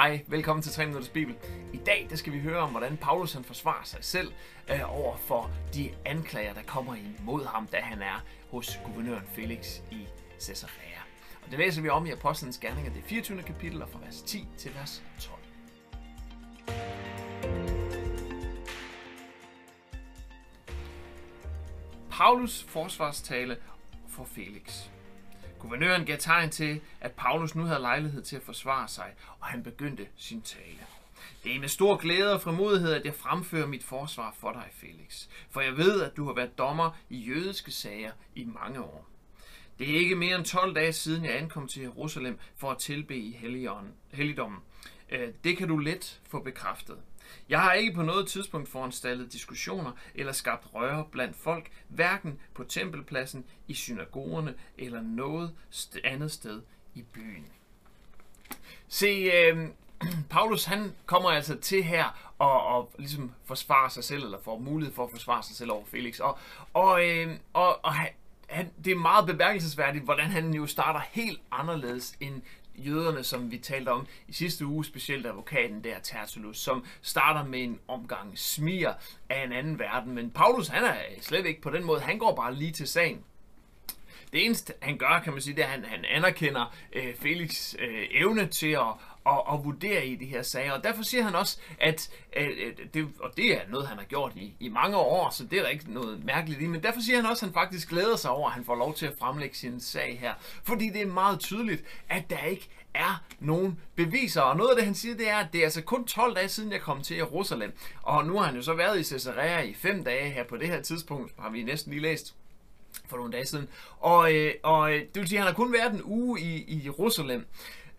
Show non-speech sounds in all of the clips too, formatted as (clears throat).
Hej, velkommen til 3 Minutters Bibel. I dag der skal vi høre om, hvordan Paulus han forsvarer sig selv øh, over for de anklager, der kommer imod ham, da han er hos guvernøren Felix i Caesarea. Og det læser vi om i Apostlenes Gerninger, det 24. kapitel, og fra vers 10 til vers 12. Paulus forsvarstale for Felix. Guvernøren gav tegn til, at Paulus nu havde lejlighed til at forsvare sig, og han begyndte sin tale. Det er med stor glæde og frimodighed, at jeg fremfører mit forsvar for dig, Felix. For jeg ved, at du har været dommer i jødiske sager i mange år. Det er ikke mere end 12 dage siden, jeg ankom til Jerusalem for at tilbe i helligdommen. Øh, det kan du let få bekræftet. Jeg har ikke på noget tidspunkt foranstaltet diskussioner eller skabt røre blandt folk, hverken på tempelpladsen, i synagogerne eller noget andet sted i byen. Se, øh, (clears throat) Paulus han kommer altså til her og, og ligesom forsvarer sig selv, eller får mulighed for at forsvare sig selv over Felix. Og, og, øh, og, og han, han, det er meget bemærkelsesværdigt, hvordan han jo starter helt anderledes end jøderne, som vi talte om i sidste uge, specielt advokaten der, Tertullus, som starter med en omgang smier af en anden verden. Men Paulus, han er slet ikke på den måde. Han går bare lige til sagen. Det eneste, han gør, kan man sige, det er, at han, han anerkender øh, Felix øh, evne til at, at, at vurdere i de her sager. Og derfor siger han også, at, at, at det, og det er noget, han har gjort i, i mange år, så det er der ikke noget mærkeligt i, men derfor siger han også, at han faktisk glæder sig over, at han får lov til at fremlægge sin sag her. Fordi det er meget tydeligt, at der ikke er nogen beviser. Og noget af det, han siger, det er, at det er altså kun 12 dage siden, jeg kom til Jerusalem. Og nu har han jo så været i Caesarea i 5 dage her på det her tidspunkt, har vi næsten lige læst for nogle dage siden. Og, øh, og øh, det vil sige, at han har kun været en uge i, i Jerusalem.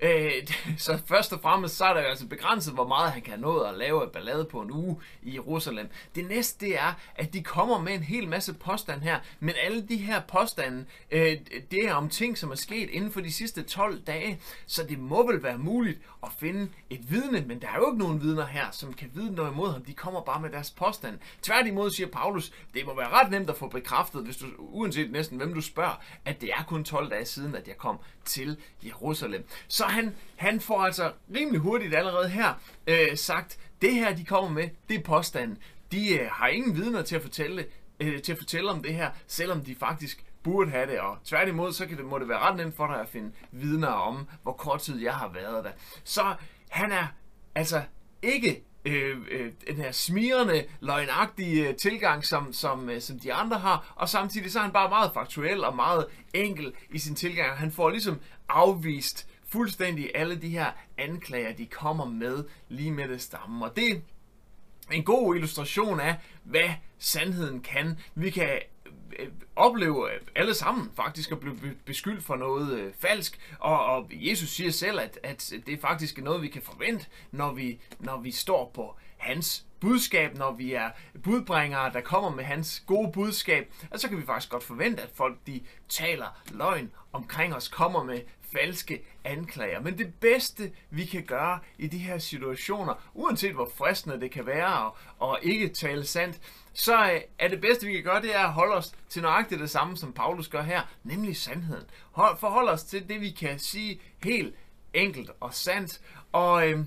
Øh, (laughs) så først og fremmest, så er der jo altså begrænset, hvor meget han kan nå at lave et ballade på en uge i Jerusalem. Det næste, det er, at de kommer med en hel masse påstand her, men alle de her påstande, øh, det er om ting, som er sket inden for de sidste 12 dage, så det må vel være muligt at finde et vidne, men der er jo ikke nogen vidner her, som kan vide noget imod ham. De kommer bare med deres påstand. Tværtimod siger Paulus, det må være ret nemt at få bekræftet, hvis du, uanset næsten hvem du spørger, at det er kun 12 dage siden, at jeg kom til Jerusalem. Så han, han får altså rimelig hurtigt allerede her øh, sagt, det her de kommer med, det er påstanden. De øh, har ingen vidner til at fortælle øh, til at fortælle om det her, selvom de faktisk burde have det, og tværtimod, så kan det, må det være ret nemt for dig at finde vidner om, hvor kort tid jeg har været der. Så han er altså ikke øh, øh, den her smirende, løgnagtige øh, tilgang, som, som, øh, som de andre har, og samtidig så er han bare meget faktuel og meget enkel i sin tilgang. Han får ligesom afvist fuldstændig alle de her anklager, de kommer med lige med det stamme. Og det er en god illustration af, hvad sandheden kan. Vi kan øh, opleve øh, alle sammen faktisk at blive beskyldt for noget øh, falsk, og, og Jesus siger selv, at, at det er faktisk noget, vi kan forvente, når vi, når vi står på hans budskab, når vi er budbringere, der kommer med hans gode budskab, og så kan vi faktisk godt forvente, at folk de taler løgn omkring os, kommer med falske anklager. Men det bedste, vi kan gøre i de her situationer, uanset hvor fristende det kan være og, og ikke tale sandt, så øh, er det bedste, vi kan gøre, det er at holde os til nøjagtigt det samme, som Paulus gør her, nemlig sandheden. Hold, forhold os til det, vi kan sige helt enkelt og sandt, og, øh,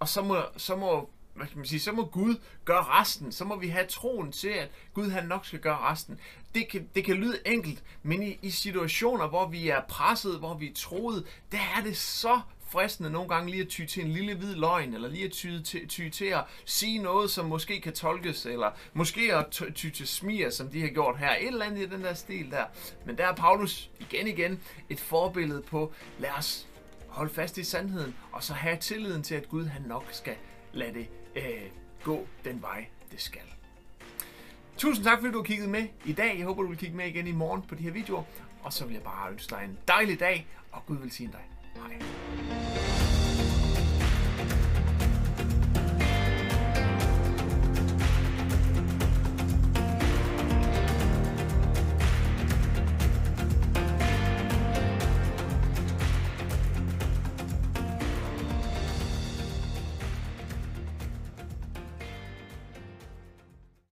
og så må, så må hvad skal man sige, så må Gud gøre resten. Så må vi have troen til, at Gud han nok skal gøre resten. Det kan, det kan lyde enkelt, men i, i situationer, hvor vi er presset, hvor vi er troet, der er det så fristende nogle gange lige at ty til en lille hvid løgn, eller lige at ty til, ty til at sige noget, som måske kan tolkes, eller måske at ty til smier, som de har gjort her. Et eller andet i den der stil der. Men der er Paulus igen igen et forbillede på, lad os holde fast i sandheden, og så have tilliden til, at Gud han nok skal lade det øh, gå den vej, det skal. Tusind tak, fordi du har kigget med i dag. Jeg håber, du vil kigge med igen i morgen på de her videoer. Og så vil jeg bare ønske dig en dejlig dag, og Gud vil sige dig. Hej.